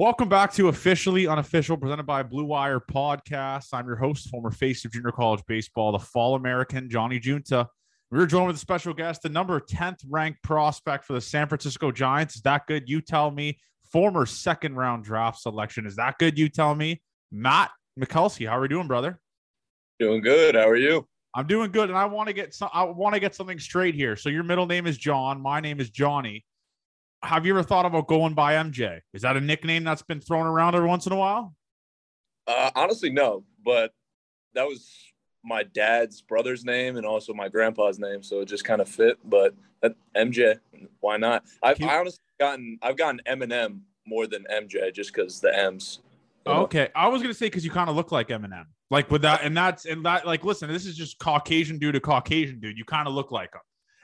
Welcome back to Officially Unofficial, presented by Blue Wire Podcast. I'm your host, former face of junior college baseball, the Fall American, Johnny Junta. We're joined with a special guest, the number 10th ranked prospect for the San Francisco Giants. Is that good? You tell me. Former second round draft selection. Is that good? You tell me. Matt Mikulski, how are we doing, brother? Doing good. How are you? I'm doing good, and I want to get some. I want to get something straight here. So your middle name is John. My name is Johnny have you ever thought about going by MJ? Is that a nickname that's been thrown around every once in a while? Uh, honestly, no, but that was my dad's brother's name and also my grandpa's name, so it just kind of fit. But that, MJ, why not? I've I honestly gotten I've gotten Eminem more than MJ just because the M's. Okay, I was gonna say because you kind of look like Eminem, like with that, and that's and that. Like, listen, this is just Caucasian dude to Caucasian dude. You kind of look like him.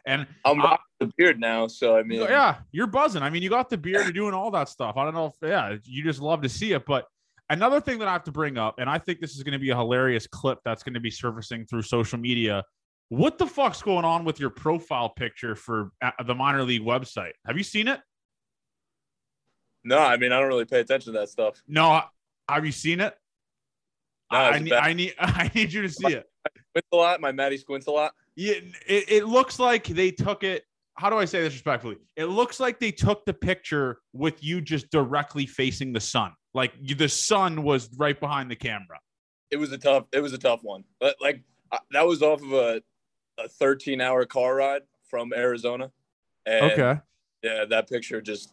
And I'm rocking the beard now, so I mean, yeah, you're buzzing. I mean, you got the beard, you're doing all that stuff. I don't know if yeah, you just love to see it. But another thing that I have to bring up, and I think this is going to be a hilarious clip that's going to be surfacing through social media. What the fuck's going on with your profile picture for uh, the minor league website? Have you seen it? No, I mean I don't really pay attention to that stuff. No, have you seen it? No, I, need, I need I need you to see it. Squints a lot. My Maddie squints a lot. Yeah, it, it looks like they took it. How do I say this respectfully? It looks like they took the picture with you just directly facing the sun. Like the sun was right behind the camera. It was a tough. It was a tough one. But like that was off of a a 13 hour car ride from Arizona. And okay. Yeah, that picture just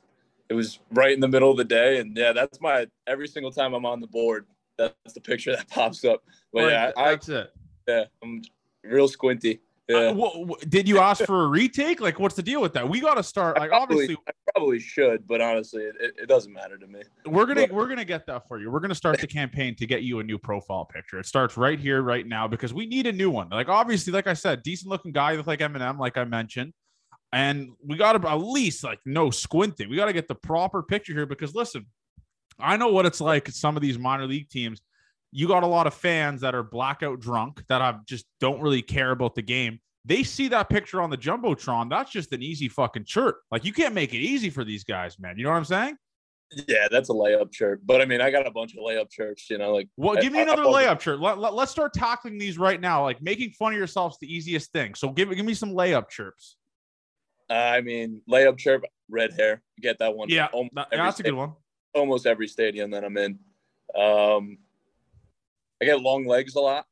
it was right in the middle of the day, and yeah, that's my every single time I'm on the board. That's the picture that pops up. But yeah, that's I, it. Yeah, I'm real squinty. Yeah. Uh, well, did you ask for a retake? Like, what's the deal with that? We got to start. Like, probably, obviously, I probably should, but honestly, it, it doesn't matter to me. We're gonna but, we're gonna get that for you. We're gonna start the campaign to get you a new profile picture. It starts right here, right now, because we need a new one. Like, obviously, like I said, decent looking guy, look like Eminem, like I mentioned, and we got to at least like no squinting. We got to get the proper picture here because listen, I know what it's like. Some of these minor league teams you got a lot of fans that are blackout drunk that have just don't really care about the game they see that picture on the jumbotron. That's just an easy fucking chirp. Like you can't make it easy for these guys, man. You know what I'm saying? Yeah, that's a layup chirp. But I mean, I got a bunch of layup chirps. You know, like well, give me I, another I, layup chirp. Let, let, us start tackling these right now. Like making fun of yourself's the easiest thing. So give give me some layup chirps. Uh, I mean, layup chirp, red hair. get that one. Yeah, that, that's a good one. Almost every stadium that I'm in. Um, I get long legs a lot.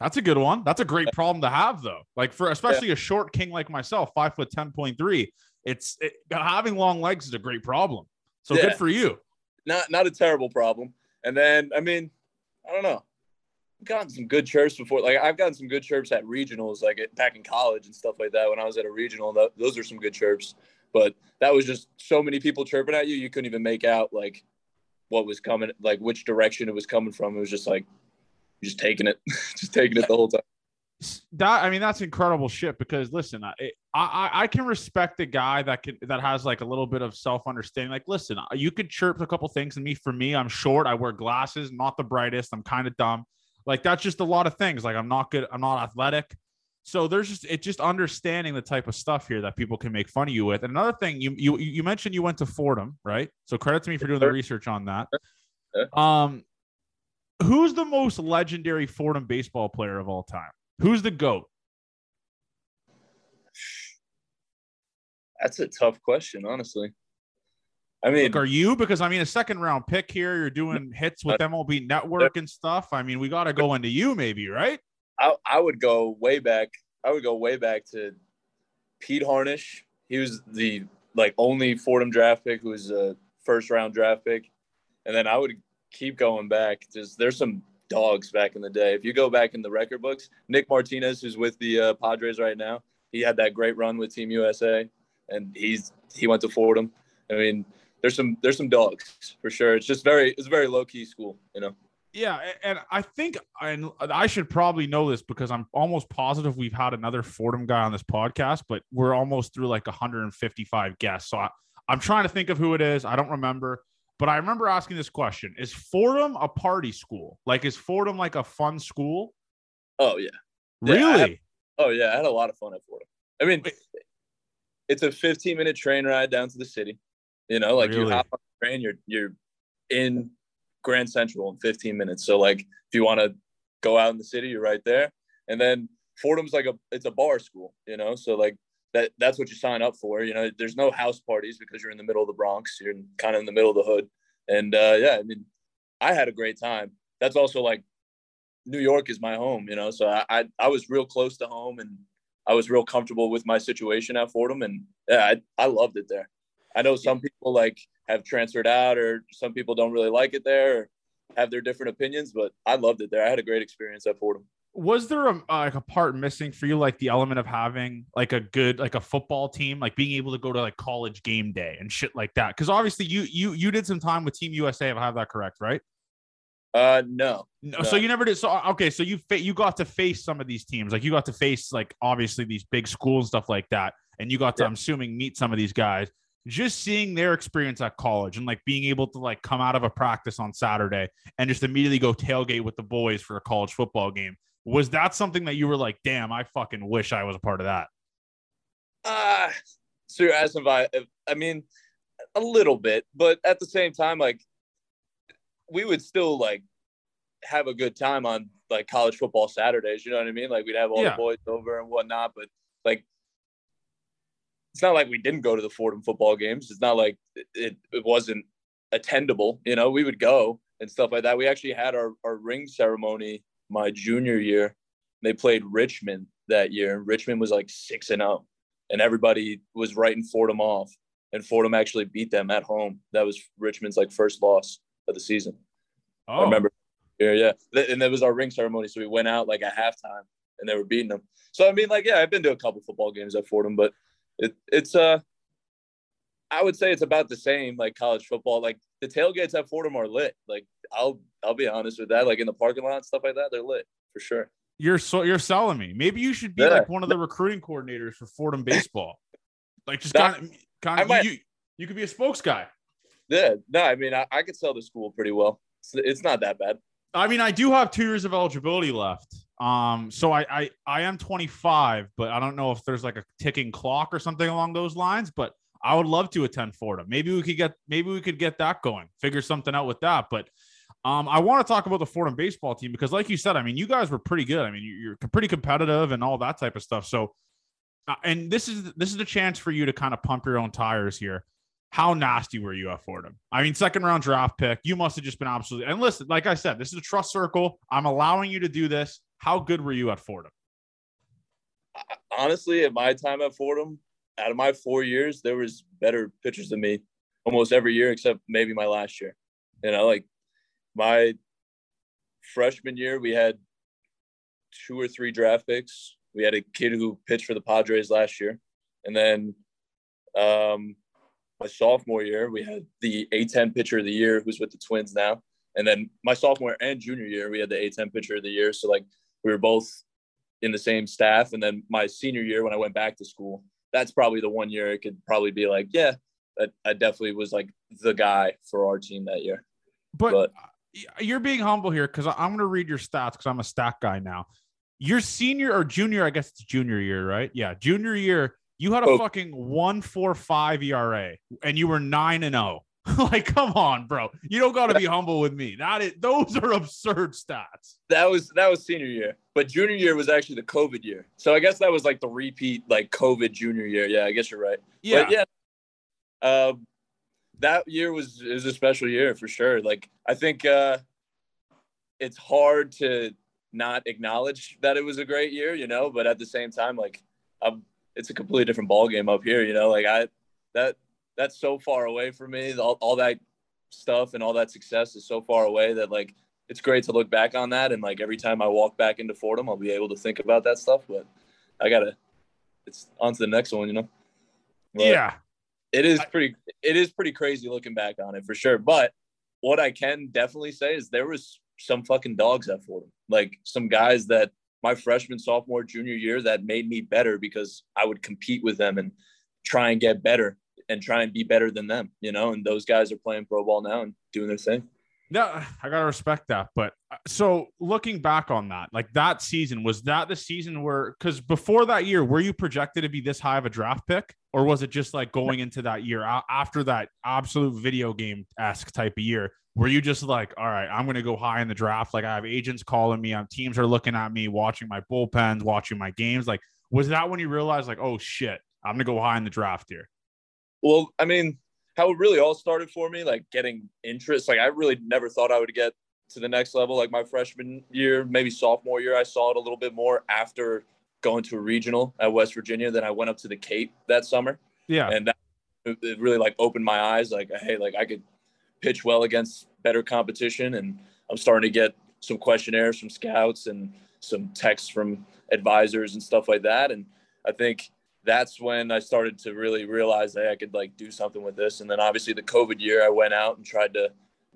That's a good one. That's a great problem to have, though. Like for especially yeah. a short king like myself, five foot ten point three. It's it, having long legs is a great problem. So yeah. good for you. Not not a terrible problem. And then I mean, I don't know. I've gotten some good chirps before. Like I've gotten some good chirps at regionals, like back in college and stuff like that. When I was at a regional, those are some good chirps. But that was just so many people chirping at you, you couldn't even make out like what was coming, like which direction it was coming from. It was just like just taking it, just taking it the whole time. That I mean, that's incredible shit. Because listen, I, I I can respect the guy that can that has like a little bit of self understanding. Like, listen, you could chirp a couple things, and me for me, I'm short. I wear glasses, not the brightest. I'm kind of dumb. Like that's just a lot of things. Like I'm not good. I'm not athletic. So there's just it's just understanding the type of stuff here that people can make fun of you with. And another thing, you you you mentioned you went to Fordham, right? So credit to me for doing the research on that. Um, who's the most legendary Fordham baseball player of all time? Who's the goat? That's a tough question, honestly. I mean, Look, are you? Because I mean, a second round pick here. You're doing hits with uh, MLB uh, Network and stuff. I mean, we got to go into you, maybe, right? I, I would go way back. I would go way back to Pete Harnisch. He was the like only Fordham draft pick who was a first round draft pick. And then I would keep going back. Just there's some dogs back in the day. If you go back in the record books, Nick Martinez, who's with the uh, Padres right now, he had that great run with Team USA, and he's he went to Fordham. I mean, there's some there's some dogs for sure. It's just very it's a very low key school, you know. Yeah, and I think and I should probably know this because I'm almost positive we've had another Fordham guy on this podcast, but we're almost through like 155 guests. So I, I'm trying to think of who it is. I don't remember, but I remember asking this question: Is Fordham a party school? Like, is Fordham like a fun school? Oh yeah, really? Yeah, had, oh yeah, I had a lot of fun at Fordham. I mean, it's a 15 minute train ride down to the city. You know, like really? you hop on the train, you're you're in Grand Central in 15 minutes. So like if you want to go out in the city, you're right there. And then Fordham's like a it's a bar school, you know. So like that that's what you sign up for. You know, there's no house parties because you're in the middle of the Bronx. You're kind of in the middle of the hood. And uh, yeah, I mean, I had a great time. That's also like New York is my home, you know. So I, I, I was real close to home and I was real comfortable with my situation at Fordham, and yeah, I, I loved it there. I know some people like have transferred out or some people don't really like it there or have their different opinions, but I loved it there. I had a great experience at Fordham. Was there a, uh, like a part missing for you, like the element of having like a good like a football team, like being able to go to like college game day and shit like that? Because obviously you you you did some time with Team USA, if I have that correct, right? Uh, no. no. So you never did. So okay, so you fa- you got to face some of these teams, like you got to face like obviously these big schools and stuff like that, and you got to, yeah. I'm assuming, meet some of these guys just seeing their experience at college and like being able to like come out of a practice on Saturday and just immediately go tailgate with the boys for a college football game. Was that something that you were like, damn, I fucking wish I was a part of that? Uh, so you're asking if I, if, I mean, a little bit, but at the same time, like, we would still like have a good time on like college football Saturdays. You know what I mean? Like, we'd have all yeah. the boys over and whatnot, but like, it's not like we didn't go to the Fordham football games. It's not like it, it wasn't attendable. You know, we would go and stuff like that. We actually had our, our ring ceremony my junior year. They played Richmond that year, and Richmond was like six and out, oh, and everybody was writing Fordham off. And Fordham actually beat them at home. That was Richmond's like first loss of the season. Oh. I remember. Yeah, yeah. And that was our ring ceremony. So we went out like at halftime and they were beating them. So I mean, like, yeah, I've been to a couple football games at Fordham, but it, it's uh I would say it's about the same like college football. Like the tailgates at Fordham are lit. Like I'll I'll be honest with that. Like in the parking lot stuff like that, they're lit for sure. You're so you're selling me. Maybe you should be yeah. like one of the recruiting coordinators for Fordham baseball. like just kind of kind of you, you, could be a spokes guy. Yeah, no, I mean I, I could sell the school pretty well. It's, it's not that bad. I mean, I do have two years of eligibility left. Um, so I, I I am 25, but I don't know if there's like a ticking clock or something along those lines. But I would love to attend Fordham. Maybe we could get maybe we could get that going, figure something out with that. But um, I want to talk about the Fordham baseball team because, like you said, I mean, you guys were pretty good. I mean, you're pretty competitive and all that type of stuff. So, uh, and this is this is the chance for you to kind of pump your own tires here. How nasty were you at Fordham? I mean, second round draft pick. You must have just been absolutely. And listen, like I said, this is a trust circle. I'm allowing you to do this. How good were you at Fordham? Honestly, at my time at Fordham, out of my four years, there was better pitchers than me almost every year except maybe my last year. You know, like my freshman year, we had two or three draft picks. We had a kid who pitched for the Padres last year, and then um, my sophomore year, we had the A10 pitcher of the year, who's with the Twins now. And then my sophomore and junior year, we had the A10 pitcher of the year. So like we were both in the same staff. And then my senior year, when I went back to school, that's probably the one year it could probably be like, yeah, I, I definitely was like the guy for our team that year. But, but you're being humble here because I'm going to read your stats because I'm a stat guy now. Your senior or junior, I guess it's junior year, right? Yeah, junior year, you had a Oh. fucking one four five ERA and you were nine and zero. Oh. like, come on, bro. You don't got to be humble with me. That is, those are absurd stats. That was that was senior year, but junior year was actually the COVID year. So I guess that was like the repeat, like COVID junior year. Yeah, I guess you're right. Yeah, But yeah, uh, that year was is a special year for sure. Like I think uh, it's hard to not acknowledge that it was a great year, you know. But at the same time, like um, it's a completely different ball game up here, you know. Like I that that's so far away from me. All, all that stuff and all that success is so far away that like it's great to look back on that and like every time I walk back into Fordham, I'll be able to think about that stuff. But I gotta, it's on to the next one, you know. But- yeah. it is pretty it is pretty crazy looking back on it for sure but what i can definitely say is there was some fucking dogs at fordham like some guys that my freshman sophomore junior year that made me better because i would compete with them and try and get better and try and be better than them you know and those guys are playing pro ball now and doing their thing No, I gotta respect that. But uh, so looking back on that, like that season, was that the season where because before that year, were you projected to be this high of a draft pick, or was it just like going into that year after that absolute video game esque type of year? Were you just like, all right, I'm gonna go high in the draft? Like I have agents calling me, um, teams are looking at me, watching my bullpens, watching my games. Like, was that when you realized, like, oh shit, I'm gonna go high in the draft here? Well, I mean, how it really all started for me, like getting interest. Like I really never thought I would get to the next level. Like my freshman year, maybe sophomore year, I saw it a little bit more after going to a regional at West Virginia. Then I went up to the Cape that summer, Yeah, and that it it really like opened my eyes. Like, hey, like I could pitch well against better competition, and I'm starting to get some questionnaires from scouts and some texts from advisors and stuff like that. And I think that's when I started to really realize that I could like do something with this. And then obviously the COVID year, I went out and tried to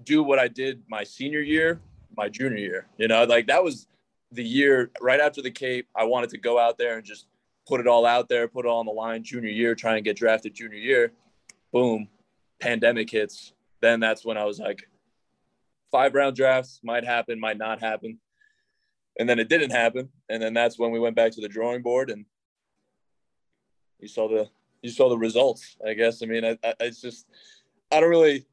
do what I did my senior year, my junior year. You know, like that was the year right after the Cape. I wanted to go out there and just put it all out there, put it all on the line. Junior year, try and get drafted. Junior year, boom, pandemic hits. Then that's when I was like, five round drafts might happen, might not happen. And then it didn't happen. And then that's when we went back to the drawing board and you saw the you saw the results. I guess. I mean, I, I, it's just I don't really.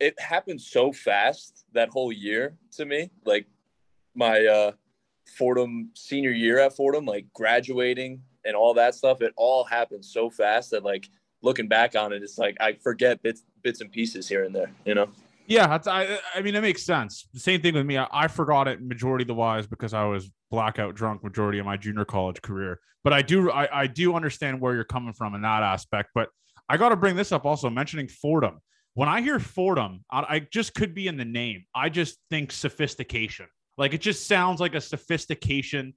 It happened so fast that whole year to me. Like my uh, Fordham senior year at Fordham, like graduating and all that stuff. It all happened so fast that like looking back on it, it's like I forget bits bits and pieces here and there. You know. Yeah, I I mean it makes sense. The same thing with me. I, I forgot it majority of the wise because I was blackout drunk majority of my junior college career. But I do I, I do understand where you're coming from in that aspect. But I got to bring this up also mentioning Fordham. When I hear Fordham, I, I just could be in the name. I just think sophistication. Like it just sounds like a sophistication.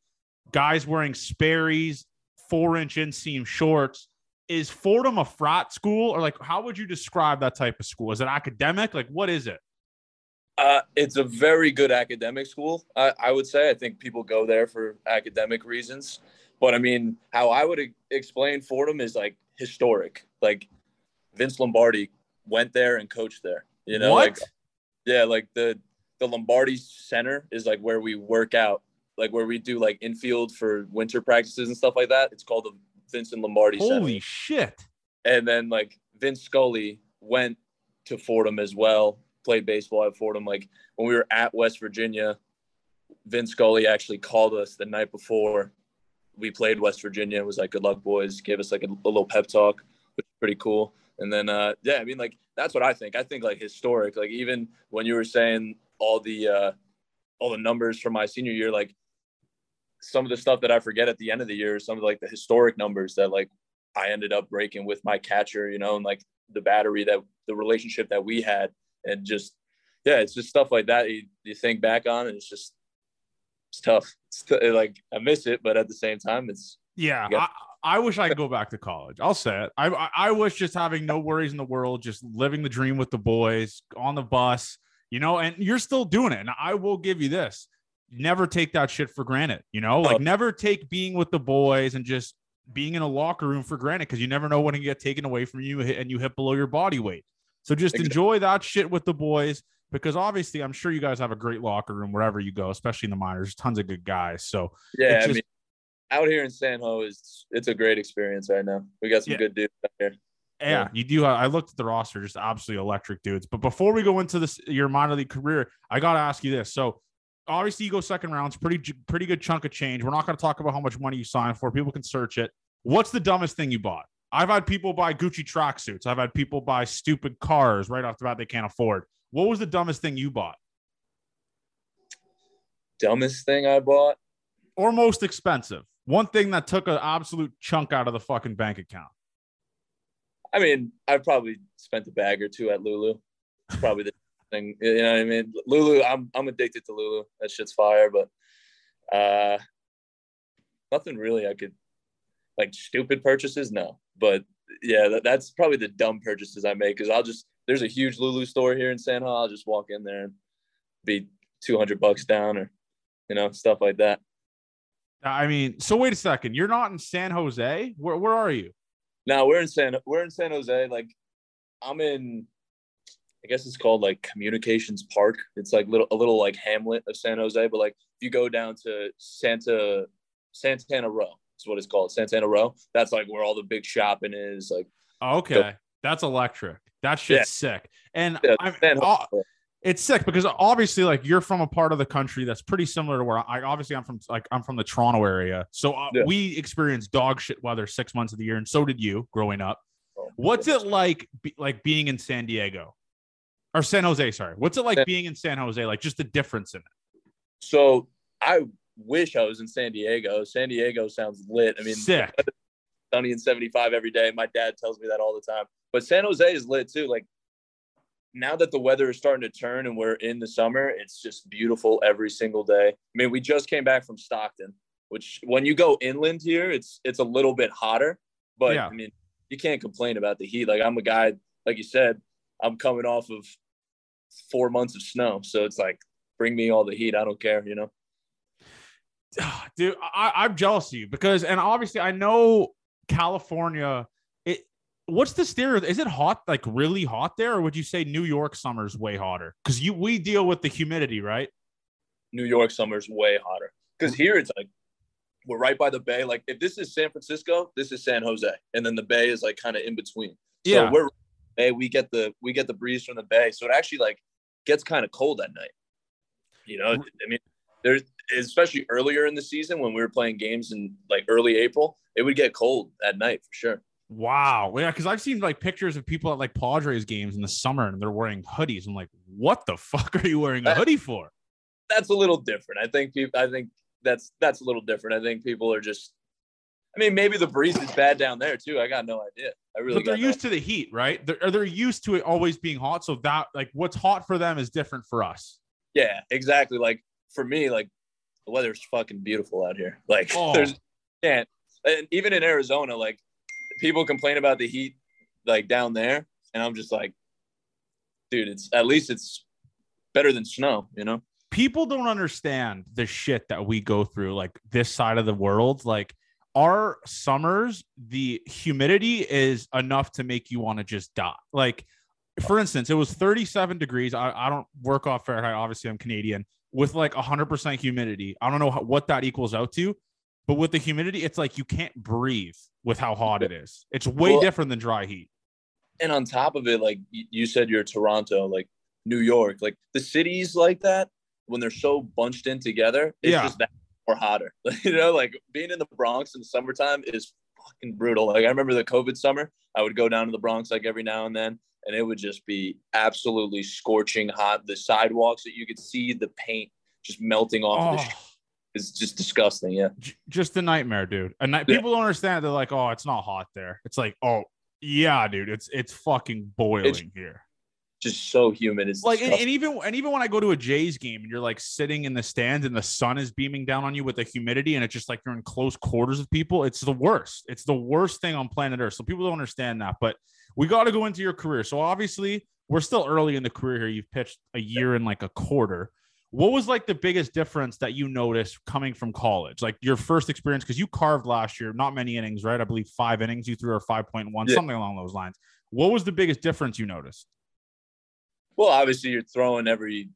Guys wearing Sperry's, four inch inseam shorts is Fordham a frat school or like how would you describe that type of school? Is it academic? Like what is it? Uh, it's a very good academic school. I, I would say. I think people go there for academic reasons. But I mean, how I would explain Fordham is like historic. Like Vince Lombardi went there and coached there. You know, what? like yeah, like the the Lombardi Center is like where we work out, like where we do like infield for winter practices and stuff like that. It's called the Vincent Lombardi Center Holy shit. and then like Vince Scully went to Fordham as well, played baseball at Fordham. Like when we were at West Virginia, Vince Scully actually called us the night before we played West Virginia. and was like, "Good luck, boys." Gave us like a, a little pep talk, which is pretty cool. And then uh, yeah, I mean like that's what I think. I think like historic. Like even when you were saying all the uh, all the numbers from my senior year, like some of the stuff that I forget at the end of the year, some of like the historic numbers that like I ended up breaking with my catcher, you know, and like the battery that the relationship that we had, and just yeah, it's just stuff like that. You, you think back on, and it's just it's tough. It's t- like I miss it, but at the same time, it's Yeah, Yeah. I, I wish I could go back to college. I'll say it. I, I I wish just having no worries in the world, just living the dream with the boys on the bus, you know. And you're still doing it. And I will give you this: never take that shit for granted. You know, like Oh. never take being with the boys and just being in a locker room for granted because you never know when it get taken away from you and you hit below your body weight. So just Exactly. enjoy that shit with the boys. because obviously I'm sure you guys have a great locker room wherever you go, especially in the minors. Tons of good guys. So Yeah, just- I mean, out here in San Ho is it's a great experience right now. We got some Yeah. good dudes out here. yeah, Yeah. you do. I looked at the roster, just absolutely electric dudes. But before we go into this, your minor league career, I gotta ask you this. So obviously you go second rounds, pretty pretty good chunk of change. We're not gonna talk about how much money you signed for. People can search it. What's the dumbest thing you bought? I've had people buy Gucci tracksuits. I've had people buy stupid cars right off the bat they can't afford. What was the dumbest thing you bought? Dumbest thing I bought. Or most expensive? One thing that took an absolute chunk out of the fucking bank account. I mean, I've probably spent a bag or two at Lulu. It's probably the thing. You know what I mean? Lulu, I'm I'm addicted to Lulu. That shit's fire, but uh nothing really I could like stupid purchases, no. But yeah, that, that's probably the dumb purchases I make because I'll just there's a huge Lulu store here in San Jose. I'll just walk in there and be 200 bucks down or you know stuff like that. I mean, so wait a second. You're not in San Jose. Where where are you? Now we're in San we're in San Jose. Like I'm in I guess it's called like Communications Park. It's like little a little like hamlet of San Jose. But like if you go down to Santa Santana Row, is what it's called. Santana Row. That's like where all the big shopping is. Like Okay, that's electric. That shit's sick. And yeah, I'm, it's sick because obviously, like you're from a part of the country that's pretty similar to where I obviously I'm from. Like I'm from the Toronto area, so uh, Yeah. we experience dog shit weather six months of the year, and so did you growing up. Oh, What's it like, be, like being in San Diego or San Jose? Sorry, what's it like San- being in San Jose? Like just the difference in it. So I wish I was in San Diego. San Diego sounds lit. I mean, sick. sunny and 75 every day. My dad tells me that all the time. But San Jose is lit too. Like now that the weather is starting to turn and we're in the summer, it's just beautiful every single day. I mean, we just came back from Stockton, which when you go inland here, it's it's a little bit hotter. But Yeah. I mean, you can't complain about the heat. Like I'm a guy, like you said, I'm coming off of four months of snow. So it's like bring me all the heat. I don't care, you know. dude I, i'm jealous of you because and obviously i know california it what's the stereotype is it hot like really hot there or would you say new york summer's way hotter because you we deal with the humidity right New York summer's way hotter because here it's like we're right by the bay. Like if this is San Francisco, this is San Jose, and then the bay is like kind of in between. So Yeah. we're hey, we get the we get the breeze from the bay, so it actually like gets kind of cold at night. You know, mm. I mean, there's especially earlier in the season when we were playing games in like early April, it would get cold at night for sure. wow yeah because i've seen like pictures of people at like padres games in the summer and they're wearing hoodies i'm like what the fuck are you wearing a hoodie for That's a little different. I think people. I think that's that's a little different. I think people are just. I mean, maybe the breeze is bad down there too. I got no idea. I really. but they're no used to the heat right they're, they're used to it always being hot so that like what's hot for them is different for us Yeah, exactly. Like for me, like the weather's fucking beautiful out here. Like Oh. there's can't and even in Arizona, like people complain about the heat like down there, and I'm just like, dude, it's at least it's better than snow, you know? people don't understand the shit that we go through like this side of the world like our summers the humidity is enough to make you want to just die. Like for instance it was 37 degrees. I, I don't work off fahrenheit obviously i'm canadian with like 100% humidity. I don't know how, what that equals out to but with the humidity it's like you can't breathe with how hot it is. It's way Well- different than dry heat. And on top of it, like you said, you're Toronto, like New York, like the cities like that when they're so bunched in together, it's Yeah. just that more hotter. you know, like being in the Bronx in the summertime is fucking brutal. Like I remember the COVID summer, I would go down to the Bronx like every now and then, and it would just be absolutely scorching hot. The sidewalks that you could see the paint just melting off of the Oh. sh- is just disgusting. Yeah. just a nightmare, dude. And night- Yeah. people don't understand. They're like, "Oh, it's not hot there." It's like, "Oh, yeah, dude. It's it's fucking boiling here." Just so humid. It's Like, and, and even and even when I go to a Jays game and you're like sitting in the stands and the sun is beaming down on you with the humidity and it's just like you're in close quarters with people, it's the worst. It's the worst thing on planet Earth. So people don't understand that. But we got to go into your career. So obviously, we're still early in the career here. You've pitched a year and like a quarter. What was like the biggest difference that you noticed coming from college? Like your first experience, because you carved last year, not many innings, right? I believe five innings you threw or 5.1, Yeah. something along those lines. What was the biggest difference you noticed? Well, obviously you're throwing every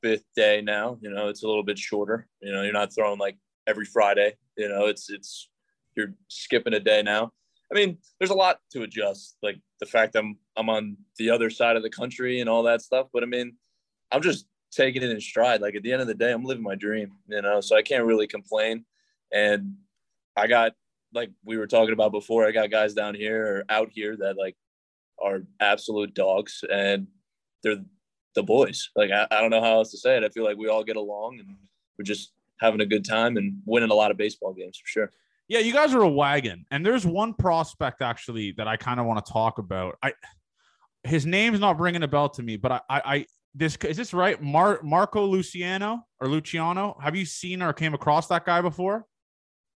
fifth day now. You know, it's a little bit shorter. You know, you're not throwing like every Friday. You know, it's it's you're skipping a day now. I mean, there's a lot to adjust, like the fact I'm I'm on the other side of the country and all that stuff. But I mean, I'm just taking it in stride. Like at the end of the day, I'm living my dream, you know. So I can't really complain. And I got like we were talking about before, I got guys down here or out here that like are absolute dogs and they're the boys. Like I, I don't know how else to say it. I feel like we all get along and we're just having a good time and winning a lot of baseball games for sure. Yeah, you guys are a wagon. And there's one prospect actually that I kind of want to talk about. I his name's not ringing a bell to me, but I I, I this is this right? Mar- Marco Luciano or Luciano? Have you seen or came across that guy before?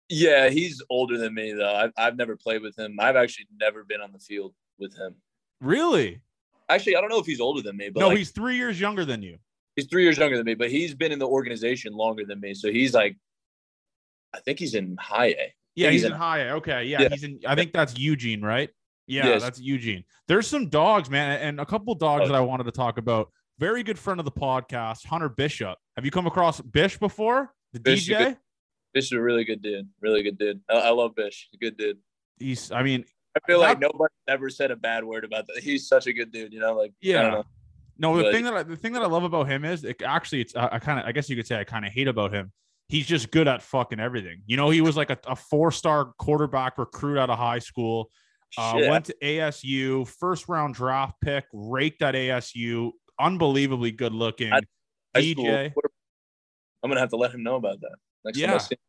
Yeah, he's older than me though. I've I've never played with him. I've actually never been on the field with him. Really? Actually, I don't know if he's older than me, but no, like, he's three years younger than you. he's three years younger than me, but he's been in the organization longer than me. So he's like, I think he's in high A. Yeah, he's he's in in- high. A. Okay, yeah, Yeah. he's in. I think that's Eugene, right? Yeah, Yes. that's Eugene. There's some dogs, man, and a couple dogs Oh. that I wanted to talk about. Very good friend of the podcast, Hunter Bishop. Have you come across Bish before? The Bish is DJ. good- Bish is a really good dude. Really good dude. I, I love Bish. Good dude. He's. I mean, I feel like That- nobody ever said a bad word about that. He's such a good dude. You know, like Yeah. know. No, the But- thing that I, the thing that I love about him is it, actually it's I, I kind of I guess you could say I kind of hate about him. He's just good at fucking everything. You know, he was like a, a four star quarterback recruit out of high school. Uh, went to ASU, first round draft pick, raked at ASU, unbelievably good looking. I, DJ. I'm gonna have to let him know about that. Next time Yeah. I see him.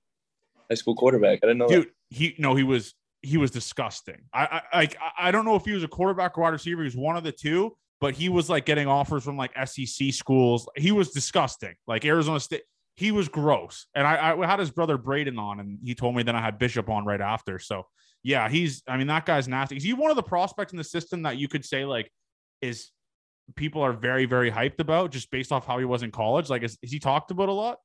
high school quarterback. I didn't know. dude, he no, he was he was disgusting. I like I- I don't know if he was a quarterback or wide receiver. He was one of the two, but he was like getting offers from like SEC schools. He was disgusting. Like Arizona State, he was gross. And I, I had his brother Braden on, and he told me then I had Bishop on right after. So yeah, he's. I mean, that guy's nasty. Is he one of the prospects in the system that you could say like is people are very very hyped about just based off how he was in college? Like, is, is he talked about a lot?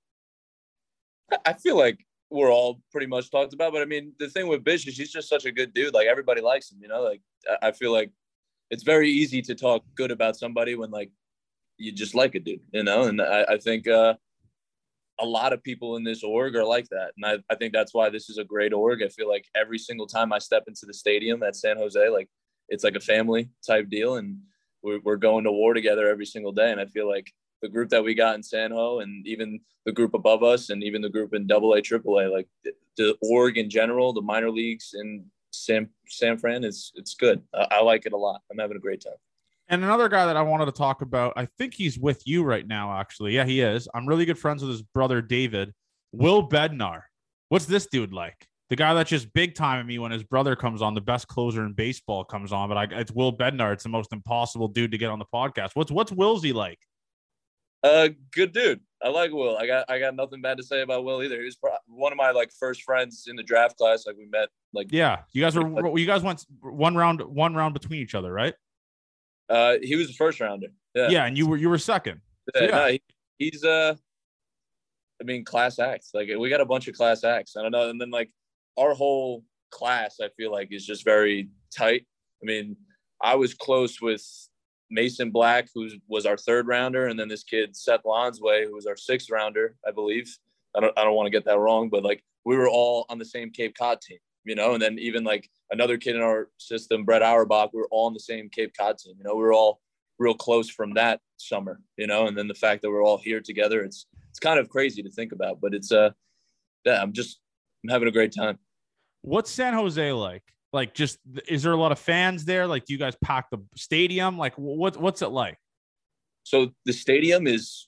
I feel like we're all pretty much talked about. But I mean, the thing with Bish is he's just such a good dude. Like everybody likes him. You know, like I- feel like it's very easy to talk good about somebody when like you just like a dude. You know, and I, I think uh, a lot of people in this org are like that, and I, I think that's why this is a great org. I feel like every single time I step into the stadium at San Jose, like it's like a family type deal, and we're, we're going to war together every single day. And I feel like the group that we got in San Ho, and even the group above us, and even the group in Double A, Triple A, like the, the org in general, the minor leagues in San San Fran, is it's good. I, I like it a lot. I'm having a great time. And another guy that I wanted to talk about, I think he's with you right now, actually. Yeah, he is. I'm really good friends with his brother, David. Will Bednar. What's this dude like? The guy that's just big time at me when his brother comes on, the best closer in baseball comes on, but I, it's Will Bednar. It's the most impossible dude to get on the podcast. What's what's Willsy like? Uh, good dude. I like Will. I got I got nothing bad to say about Will either. He was pro- one of my like first friends in the draft class. Like we met like Yeah, you guys were you guys went one round one round between each other, right? uh he was the first rounder. Yeah. Yeah, and you were you were second. Yeah, yeah. no, he- he's uh, I mean, class acts. Like we got a bunch of class acts. I don't know, and then like our whole class, I feel like is just very tight. I mean, I was close with Mason Black, who was our third rounder, and then this kid Seth Lonsway, who was our sixth rounder, I believe. I don't, I don't want to get that wrong, but like we were all on the same Cape Cod team, you know. And then even like another kid in our system, Brett Auerbach, we were all on the same Cape Cod team. You know, we were all real close from that summer, you know, and then the fact that we're all here together, it's it's kind of crazy to think about, but it's uh yeah, I'm just I'm having a great time. What's San Jose like? Like, just is there a lot of fans there? Like, do you guys pack the stadium? Like, what what's it like? So the stadium is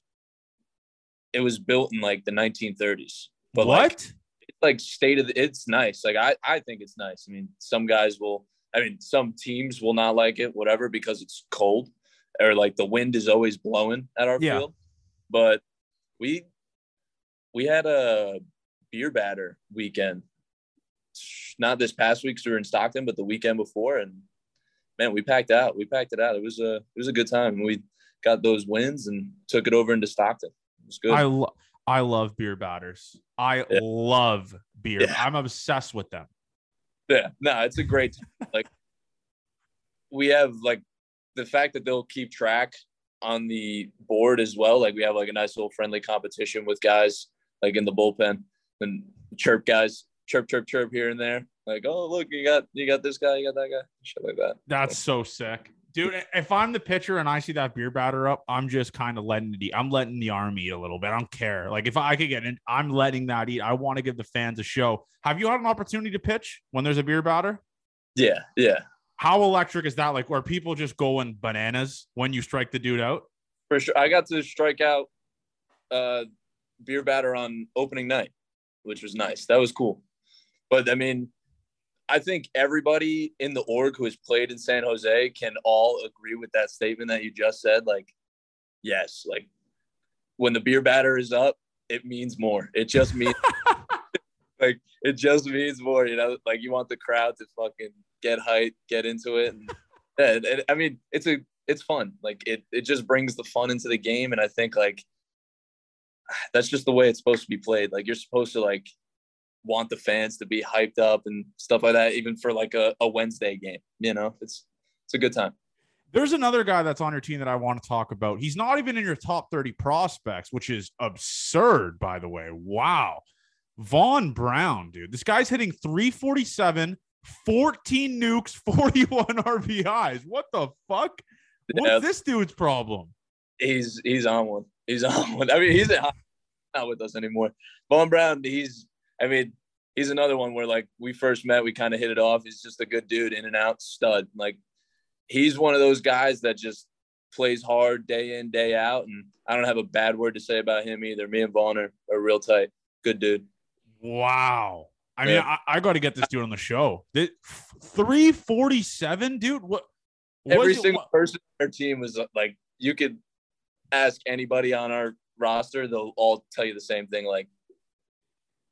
it was built in like the 1930s. But what? like it's like state of the, it's nice. Like I I think it's nice. I mean, some guys will I mean, some teams will not like it whatever because it's cold or like the wind is always blowing at our Yeah. field. But we we had a beer batter weekend. Not this past week, 'cause we were in Stockton, but the weekend before, and man, we packed out. We packed it out. It was a it was a good time. We got those wins and took it over into Stockton. It was good. I lo- I love beer batters. I Yeah. love beer. Yeah. I'm obsessed with them. yeah, no, it's a great time. like we have like the fact that they'll keep track on the board as well. Like we have like a nice little friendly competition with guys like in the bullpen and chirp guys, chirp, chirp, chirp here and there. Like, oh look, you got you got this guy, you got that guy, shit like that. That's so sick. Dude, if I'm the pitcher and I see that beer batter up, I'm just kind of letting it eat. I'm letting the arm eat a little bit. I don't care. Like if I could get in, I'm letting that eat. I want to give the fans a show. Have you had an opportunity to pitch when there's a beer batter? Yeah, yeah. How electric is that? Like, where people just going bananas when you strike the dude out? For sure. I got to strike out uh beer batter on opening night, which was nice. That was cool. But I mean, I think everybody in the org who has played in San Jose can all agree with that statement that you just said. Like, yes, like when the beer batter is up, it means more. It just means like it just means more. You know, like you want the crowd to fucking get hype, get into it, and, and I mean, it's a it's fun. Like it it just brings the fun into the game, and I think like that's just the way it's supposed to be played. Like you're supposed to like want the fans to be hyped up and stuff like that, even for like a, a Wednesday game. You know, it's it's a good time. There's another guy that's on your team that I want to talk about. He's not even in your top 30 prospects, which is absurd, by the way. Wow. Vaughn Brown, dude. This guy's hitting 347, 14 nukes, 41 RBIs. What the fuck? What's yeah. this dude's problem? He's he's on one. He's on one. I mean, he's not with us anymore. Vaughn Brown, he's I mean, he's another one where like we first met, we kind of hit it off. He's just a good dude, in and out stud. Like he's one of those guys that just plays hard day in, day out. And I don't have a bad word to say about him either. Me and Vaughn are, are real tight. Good dude. Wow. I mean, yeah. I, I got to get this dude on the show. 347, dude. What? Every single what? person on our team was uh, like, you could ask anybody on our roster, they'll all tell you the same thing. Like,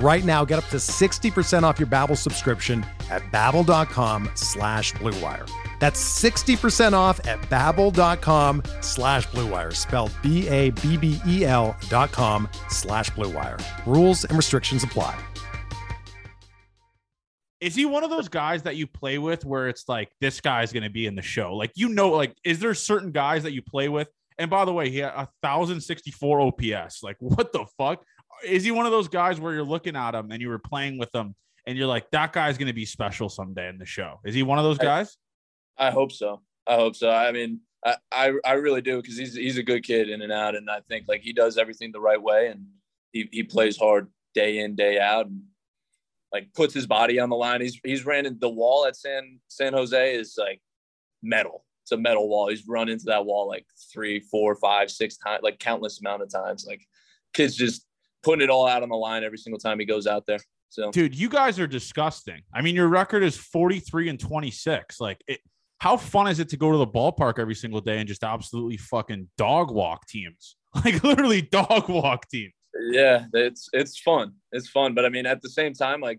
Right now, get up to 60% off your Babbel subscription at babbel.com slash bluewire. That's 60% off at babbel.com slash bluewire, spelled B-A-B-B-E-L dot com slash bluewire. Rules and restrictions apply. Is he one of those guys that you play with where it's like, this guy's going to be in the show? Like, you know, like, is there certain guys that you play with? And by the way, he had a 1,064 OPS. Like, what the fuck? Is he one of those guys where you're looking at him and you were playing with him and you're like, that guy's going to be special someday in the show? Is he one of those guys? I, I hope so. I hope so. I mean, I, I, I really do because he's he's a good kid in and out, and I think like he does everything the right way, and he, he plays hard day in day out, and like puts his body on the line. He's he's ran in the wall at San San Jose is like metal. It's a metal wall. He's run into that wall like three, four, five, six times, like countless amount of times. Like kids just putting it all out on the line every single time he goes out there. So, dude, you guys are disgusting. I mean, your record is 43 and 26. Like, it, how fun is it to go to the ballpark every single day and just absolutely fucking dog walk teams? Like, literally dog walk teams. Yeah, it's it's fun. It's fun, but I mean, at the same time, like,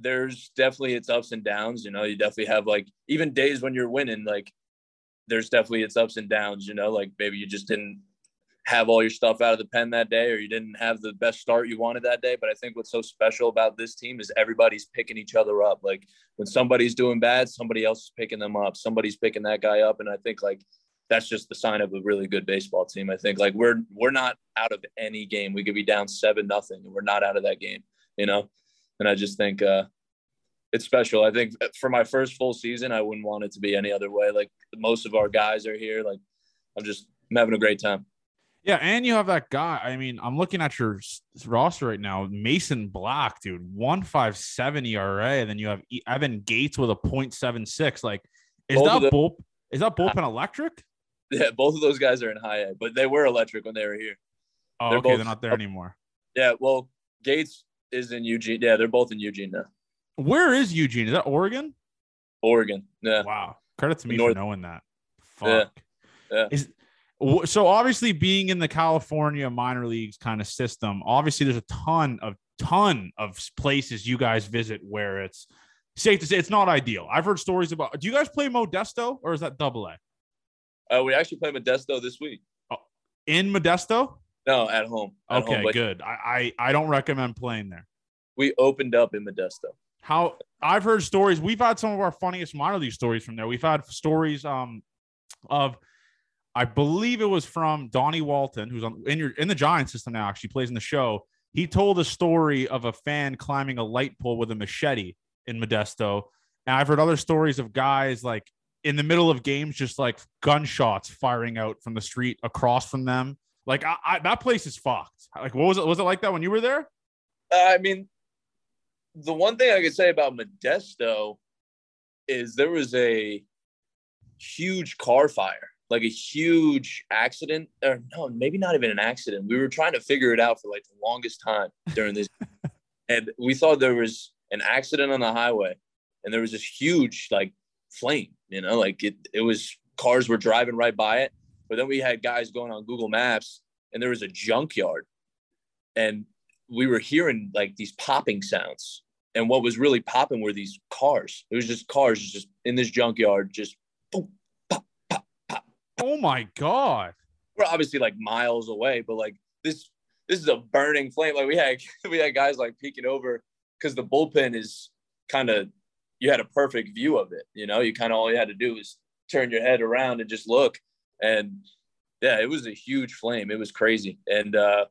there's definitely its ups and downs. You know, you definitely have like even days when you're winning, like, there's definitely its ups and downs. You know, like maybe you just didn't have all your stuff out of the pen that day or you didn't have the best start you wanted that day. But I think what's so special about this team is everybody's picking each other up. Like when somebody's doing bad, somebody else is picking them up. Somebody's picking that guy up. And I think like that's just the sign of a really good baseball team. I think like we're we're not out of any game. We could be down seven nothing and we're not out of that game, you know? And I just think uh it's special. I think for my first full season, I wouldn't want it to be any other way. Like most of our guys are here. Like I'm just I'm having a great time Yeah, and you have that guy. I mean, I'm looking at your roster right now. Mason Black, dude, one five seven ERA, and then you have Evan Gates with a .76. Like, is Both that them- bull? Is that bullpen electric? Yeah, both of those guys are in high A, but they were electric when they were here. Oh, They're okay, both- they're not there anymore. Yeah, well, Gates is in Eugene. Yeah, they're both in Eugene now. Where is Eugene? Is that Oregon? Oregon. Yeah. Wow, credit to me North- for knowing that. Fuck. yeah. Is w- so obviously being in the California minor leagues kind of system. Obviously, there's a ton of ton of places you guys visit where it's safe to say it's not ideal. I've heard stories about. Do you guys play Modesto or is that Double A Uh, we actually play Modesto this week. in Modesto? No, at home. At Okay, home, good. I, I I don't recommend playing there. We opened up in Modesto. how I've heard stories. We've had some of our funniest minor league stories from there. We've had stories um of I believe it was from Donnie Walton, who's on in your in the Giants system now, actually plays in the show. He told a story of a fan climbing a light pole with a machete in Modesto. And I've heard other stories of guys like in the middle of games, just like gunshots firing out from the street across from them. Like I, I, that place is fucked. Like, what was it? Was it like that when you were there? Uh, I mean, the one thing I could say about Modesto is there was a huge car fire, like a huge accident, or no, maybe not even an accident. We were trying to figure it out for like the longest time during this, and we thought there was an accident on the highway, and there was this huge like flame. You know, like it. It was cars were driving right by it, but then we had guys going on Google Maps, and there was a junkyard, and we were hearing like these popping sounds. And what was really popping were these cars. It was just cars just in this junkyard, just boom. Oh my god. We're obviously like miles away, but like this this is a burning flame. Like we had we had guys like peeking over because the bullpen is kind of you had a perfect view of it. You know, you kind of all you had to do was turn your head around and just look. And yeah, it was a huge flame. It was crazy. And uh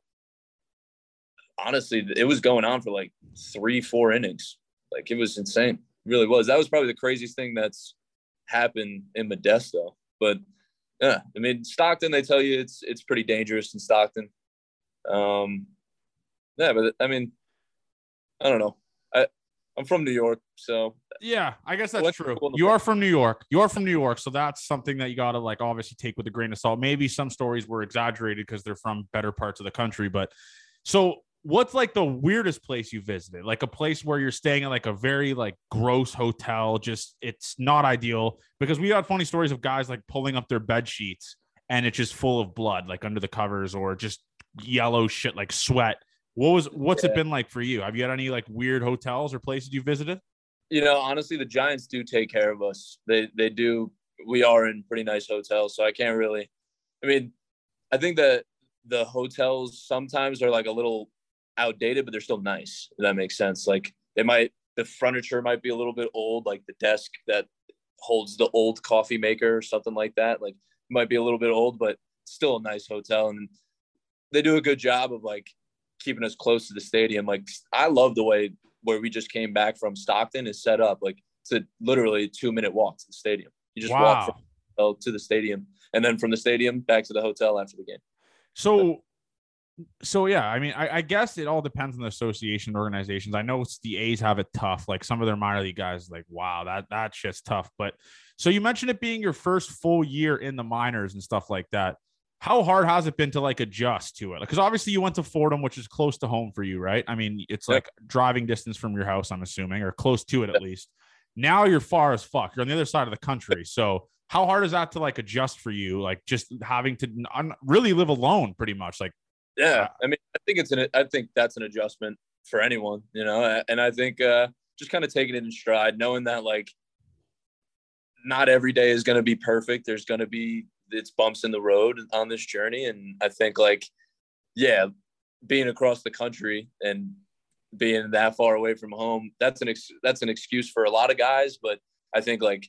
honestly, it was going on for like three, four innings. Like it was insane. It really was. That was probably the craziest thing that's happened in Modesto. But yeah, I mean Stockton, they tell you it's it's pretty dangerous in Stockton. Um yeah, but I mean, I don't know. I I'm from New York, so Yeah, I guess that's true. cool in the You are from New York. You are from New York, so that's something that you got to like obviously take with a grain of salt. Maybe some stories were exaggerated because they're from better parts of the country, but so what's like the weirdest place you visited? Like a place where you're staying at like a very like gross hotel, just it's not ideal because we got funny stories of guys like pulling up their bed sheets and it's just full of blood like under the covers or just yellow shit like sweat. What was what's it been like for you? Have you had any like weird hotels or places you visited? you know, honestly, the Giants do take care of us. They they do. We are in pretty nice hotels, so I can't really. I mean, I think that the hotels sometimes are like a little outdated, but they're still nice. If that makes sense. Like they might the furniture might be a little bit old, like the desk that holds the old coffee maker or something like that. Like it might be a little bit old, but still a nice hotel, and they do a good job of like keeping us close to the stadium. Like I love the way where we just came back from Stockton is set up. Like it's a literally a two minute walk to the stadium. You just walk from Wow. the hotel to the stadium, and then from the stadium back to the hotel after the game. So, so yeah, I mean, I, I guess it all depends on the association organizations. I know it's the A's have it tough. Like some of their minor league guys, like wow, that that shit's tough. But so you mentioned it being your first full year in the minors and stuff like that. How hard has it been to like adjust to it? Because obviously you went to Fordham, which is close to home for you, right? I mean, it's Yep. like driving distance from your house, I'm assuming, or close to it at least. Now you're far as fuck. You're on the other side of the country. So how hard is that to like adjust for you? Like just having to n- really live alone, pretty much. Like Yeah, I mean, I think it's an. I think that's an adjustment for anyone, you know. And I think uh, just kind of taking it in stride, knowing that like not every day is going to be perfect. There's going to be it's bumps in the road on this journey, and I think like yeah, being across the country and being that far away from home, that's an ex- that's an excuse for a lot of guys. But I think like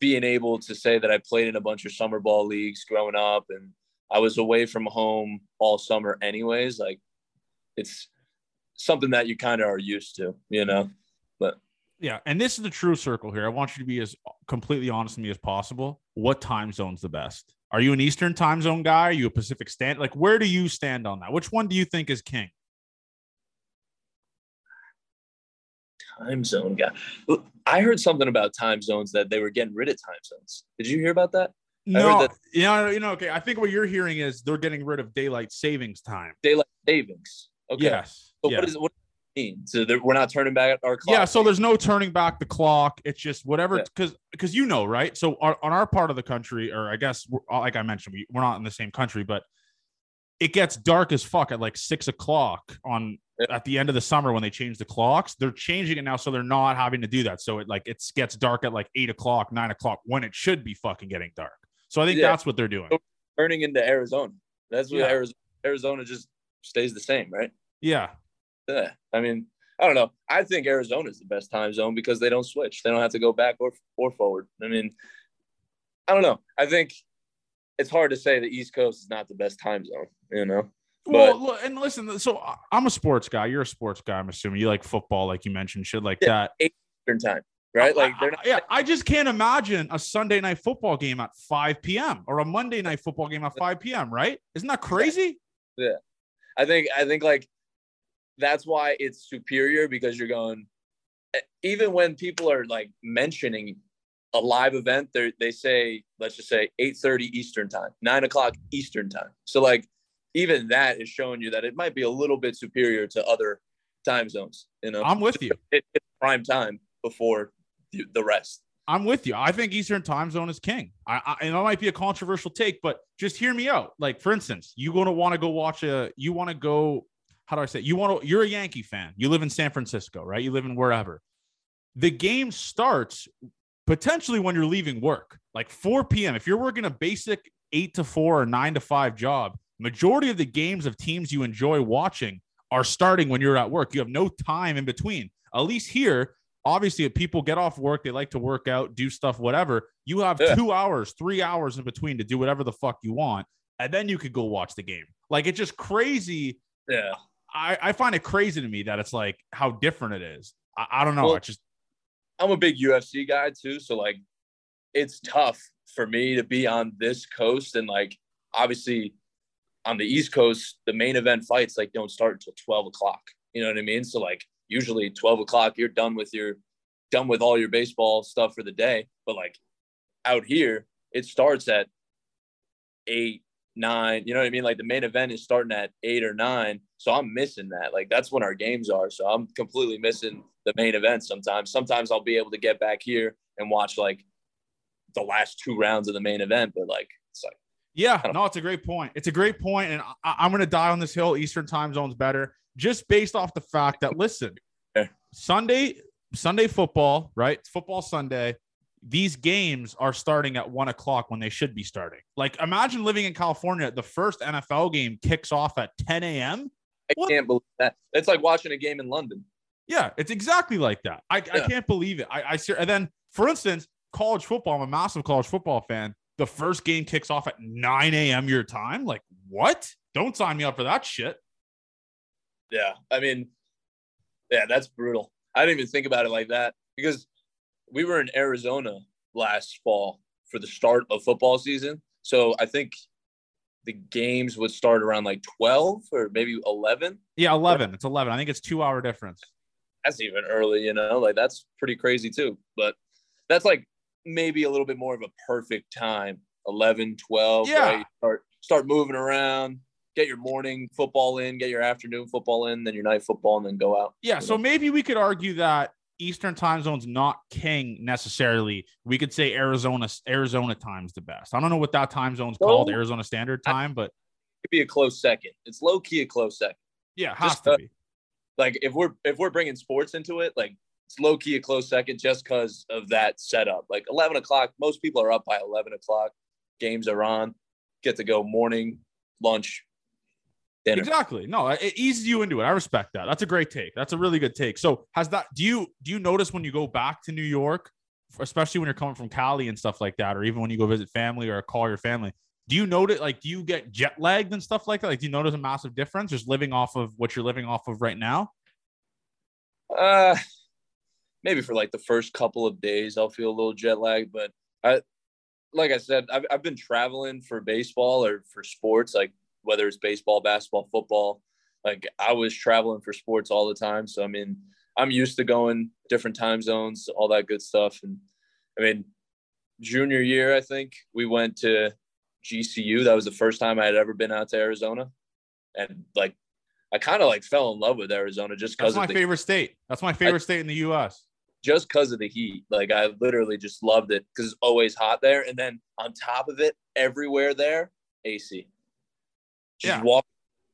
being able to say that I played in a bunch of summer ball leagues growing up and I was away from home all summer anyways. Like it's something that you kind of are used to, you know. But Yeah, and this is the true circle here. I want you to be as completely honest with me as possible. What time zone's the best? Are you an Eastern time zone guy? Are you a Pacific stand? Like, where do you stand on that? Which one do you think is king? Time zone guy. I heard something about time zones that they were getting rid of time zones. Did you hear about that? No, that- you know, you know. Okay, I think what you're hearing is they're getting rid of daylight savings time. Daylight savings. Okay. Yes. So yes. what is what does mean? So we're not turning back our clock. Yeah, so there's no turning back the clock. It's just whatever, Yeah. because because you know, right? So our, on our part of the country, or I guess uh, like I mentioned, we, we're not in the same country, but it gets dark as fuck at like six o'clock on Yeah. at the end of the summer when they change the clocks. They're changing it now, so they're not having to do that. So it like it gets dark at like eight o'clock, nine o'clock when it should be fucking getting dark. So I think Yeah. that's what they're doing. turning into Arizona. That's what Yeah. Arizona Arizona just stays the same, right? Yeah, Yeah. I mean, I don't know. I think Arizona is the best time zone because they don't switch. They don't have to go back or or forward. I mean, I don't know. I think it's hard to say the East Coast is not the best time zone. You know. Well, look, and listen. So I'm a sports guy. You're a sports guy. I'm assuming you like football, like you mentioned, shit like Yeah. that. Eastern time, right? Oh, like I- they're not. yeah, I just can't imagine a Sunday night football game at 5 p.m. or a Monday night football game at 5 p.m. Right? Isn't that crazy? Yeah, I think I think like that's why it's superior because you're going. Even when people are like mentioning a live event, they they say let's just say eight thirty Eastern time, nine o'clock Eastern time. So like even that is showing you that it might be a little bit superior to other time zones. You know, I'm with you. it, it's prime time before the, rest. I'm with you. I think Eastern Time Zone is king. I, I and that might be a controversial take, but just hear me out. Like for instance, you going to want to go watch a. You want to go. How do I say? it? You want to. You're a Yankee fan. You live in San Francisco, right? You live in wherever. The game starts potentially when you're leaving work, like 4 p.m. If you're working a basic eight to four or nine to five job, majority of the games of teams you enjoy watching are starting when you're at work. You have no time in between. At least here, obviously, if people get off work, they like to work out, do stuff, whatever. You have Yeah. two hours, three hours in between to do whatever the fuck you want. And then you could go watch the game. Like it's just crazy. Yeah. I, I find it crazy to me that it's like how different it is. I, I don't know. Well, it's just I'm a big UFC guy too, so like it's tough for me to be on this coast and like obviously on the East Coast, the main event fights like don't start until 12 o'clock. You know what I mean? So like usually 12 o'clock, you're done with your done with all your baseball stuff for the day. But like out here, it starts at eight, nine. You know what I mean? Like the main event is starting at eight or nine. So I'm missing that. Like that's when our games are. So I'm completely missing the main event sometimes. Sometimes I'll be able to get back here and watch like the last two rounds of the main event, but like it's like Yeah, no, it's a great point. It's a great point, and I, I'm going to die on this hill. Eastern time zone's better, just based off the fact that listen, Yeah. Sunday, Sunday football, right? It's football Sunday. These games are starting at one o'clock when they should be starting. Like, imagine living in California. The first NFL game kicks off at 10 a.m. I What? can't believe that. It's like watching a game in London. Yeah, it's exactly like that. I, I can't believe it. I, I ser- and then, for instance, college football. I'm a massive college football fan. The first game kicks off at 9 a.m. your time. Like, what? Don't sign me up for that shit. Yeah. I mean, yeah, that's brutal. I didn't even think about it like that because we were in Arizona last fall for the start of football season. So I think the games would start around like 12 or maybe 11. Yeah, 11. It's 11. I think it's two hour difference. That's even early, you know, like that's pretty crazy too. But that's like maybe a little bit more of a perfect time 11, 12. Yeah. Right? Start, start moving around, get your morning football in, get your afternoon football in, then your night football, and then go out. Yeah. So maybe we could argue that Eastern time zone's not king necessarily. We could say Arizona Arizona time's the best. I don't know what that time zone's called, Arizona Standard Time, but could be a close second. It's low key a close second. yeah, has Just, to uh, be. Like if we're if we're bringing sports into it, like it's low key a close second just because of that setup. Like eleven o'clock, most people are up by eleven o'clock. Games are on. Get to go morning, lunch, dinner. Exactly. No, it eases you into it. I respect that. That's a great take. That's a really good take. So has that do you do you notice when you go back to New York, especially when you're coming from Cali and stuff like that, or even when you go visit family or call your family, do you notice like do you get jet lagged and stuff like that? Like do you notice a massive difference just living off of what you're living off of right now? Uh, maybe for like the first couple of days I'll feel a little jet lag, but I like I said, I've I've been traveling for baseball or for sports, like whether it's baseball, basketball, football. Like I was traveling for sports all the time. So I mean, I'm used to going different time zones, all that good stuff. And I mean, junior year, I think we went to GCU. That was the first time I had ever been out to Arizona. And like I kind of like fell in love with Arizona just because That's my the, favorite state. That's my favorite state in the US. just because of the heat. Like I literally just loved it because it's always hot there. And then on top of it, everywhere there, AC. Just Yeah. walk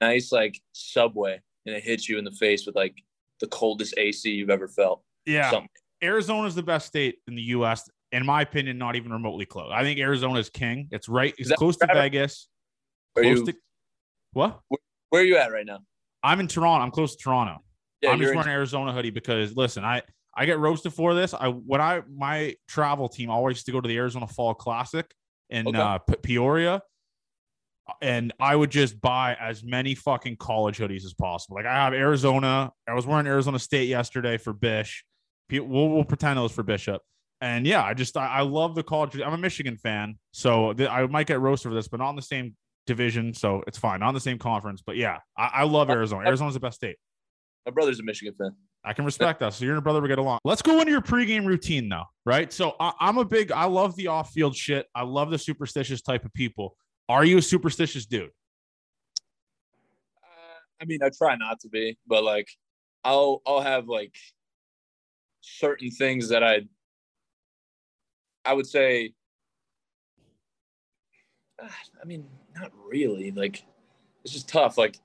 nice like subway and it hits you in the face with like the coldest AC you've ever felt. Yeah. Something. Arizona is the best state in the US. In my opinion, not even remotely close. I think Arizona is king. It's right. It's close to? Vegas. Are Close you, to what? where are you at right now? I'm in Toronto. I'm close to Toronto. Yeah, I'm just in- wearing an Arizona hoodie because listen, I I get roasted for this. I when I my travel team always used to go to the Arizona Fall Classic in Okay. uh, Peoria, and I would just buy as many fucking college hoodies as possible. Like I have Arizona. I was wearing Arizona State yesterday for Bish. We'll, we'll pretend it was for Bishop. And yeah, I just I, I love the college. I'm a Michigan fan, so th- I might get roasted for this, but not in the same division, so it's fine. Not in the same conference, but yeah, I, I love Arizona. Arizona's the best state. my brother's a Michigan fan. I can respect that. So you and your brother will get along. Let's go into your pregame routine though, right? So I, I'm a big, I love the off-field shit. I love the superstitious type of people. Are you a superstitious dude? Uh, I mean, I try not to be, but like, I'll I'll have like certain things that I I would say. ah, I mean, not really. Like, it's just tough. Like,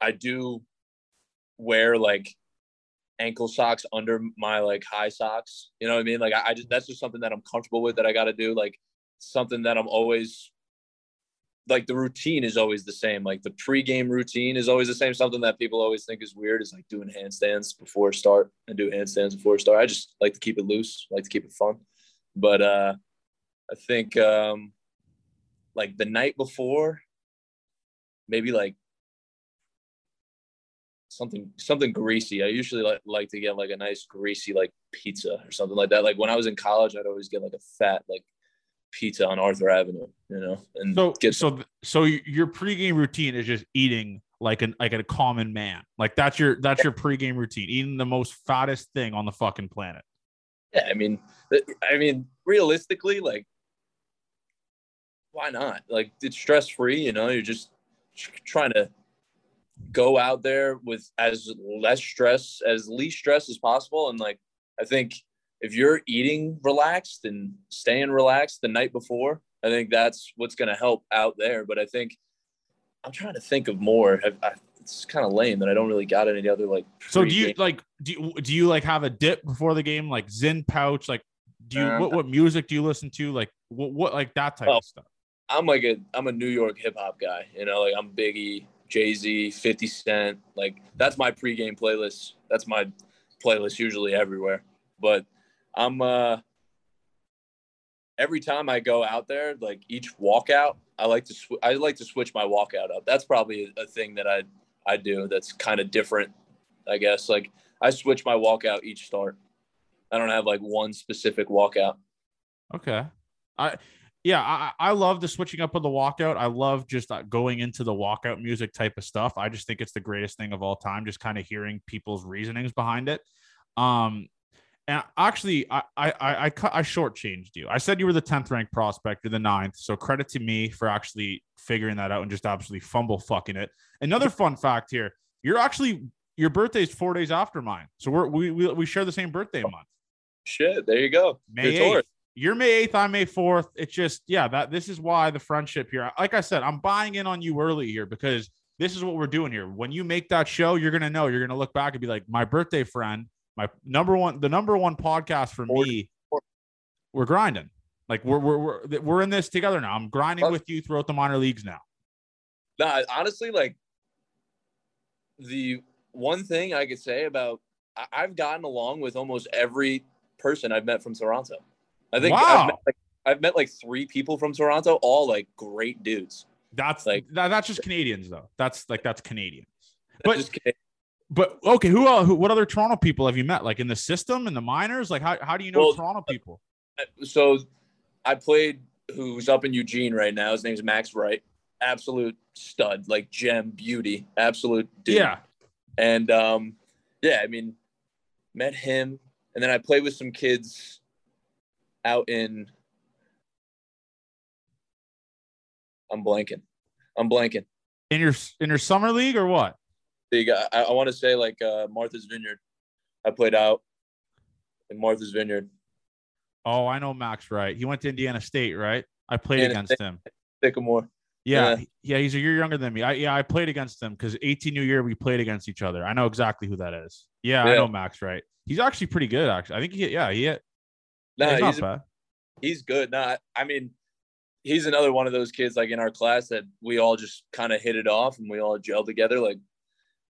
I do wear like ankle socks under my like high socks. You know what I mean? Like, I, I just that's just something that I'm comfortable with that I got to do. Like, something that I'm always like the routine is always the same. Like the pregame routine is always the same. Something that people always think is weird is like doing handstands before start and do handstands before start. I just like to keep it loose, like to keep it fun. But uh I think um like the night before, maybe like something something greasy. I usually like like to get like a nice greasy like pizza or something like that. Like when I was in college, I'd always get like a fat like pizza on Arthur Avenue, you know, and So, get so, so your pregame routine is just eating like an like a common man. Like that's your that's your pregame routine, eating the most fattest thing on the fucking planet. Yeah, I mean, I mean, realistically, like, why not? Like, it's stress free. You know, you're just trying to go out there with as less stress, as least stress as possible. And like, I think if you're eating relaxed and staying relaxed the night before, I think that's what's going to help out there. But I think I'm trying to think of more. I, I, it's kind of lame that I don't really got any other like. So do you like do you, do you like have a dip before the game, like Zyn pouch? Like, do you Uh, what, what music do you listen to? Like what, what like that type Oh. of stuff? I'm like a I'm a New York hip hop guy. You know, like I'm Biggie, Jay Z, 50 Cent. Like that's my pregame playlist. That's my playlist usually everywhere. But I'm uh every time I go out there, like each walkout, I like to sw- I like to switch my walkout up. That's probably a thing that I I do that's kind of different, I guess. Like I switch my walkout each start. I don't have like one specific walkout. Okay. I yeah, I, I love the switching up of the walkout. I love just uh, going into the walkout music type of stuff. I just think it's the greatest thing of all time. Just kind of hearing people's reasonings behind it. Um, and actually, I I I I, cut, I shortchanged you. I said you were the tenth ranked prospect, you're the ninth. So credit to me for actually figuring that out and just absolutely fumble fucking it. Another fun fact here: you're actually your birthday is four days after mine. So we're we we, we share the same birthday month. Shit, there you go. May Good Taurus. 8th. You're May 8th, I'm May 4th. It's just, yeah, that this is why the friendship here. Like I said, I'm buying in on you early here because this is what we're doing here. When you make that show, you're gonna know, you're gonna look back and be like, my birthday friend, my number one, the number one podcast for me, we're grinding. Like we're we're we're, we're in this together now. I'm grinding with you throughout the minor leagues now. No, honestly, like the one thing I could say about I- I've gotten along with almost every person I've met from Toronto. I think Wow. I've, met, like, I've met like three people from Toronto, all like great dudes. That's Like- that, that's just Canadians though. That's like that's Canadians. But. But okay, who, who what other Toronto people have you met? Like in the system, in the minors? Like how, how do you know Well, Toronto people? So I played who's up in Eugene right now. His name's Max Wright. Absolute stud, like gem beauty, absolute dude. Yeah. And um, yeah, I mean, met him, and then I played with some kids out in. I'm blanking. I'm blanking. In your in your summer league or what? Big. I, I want to say like uh, Martha's Vineyard. I played out in Martha's Vineyard. Oh, I know Max, right? He went to Indiana State, right? I played Indiana against him. Sycamore. Yeah, Yeah. yeah, he's a year younger than me. I yeah, I played against him because 18 New Year we played against each other. I know exactly who that is. Yeah, I know Max, right? He's actually pretty good, actually. I think he yeah, he No, he's not he's bad. he's good. No, I- I mean, he's another one of those kids like in our class that we all just kind of hit it off and we all gel together. Like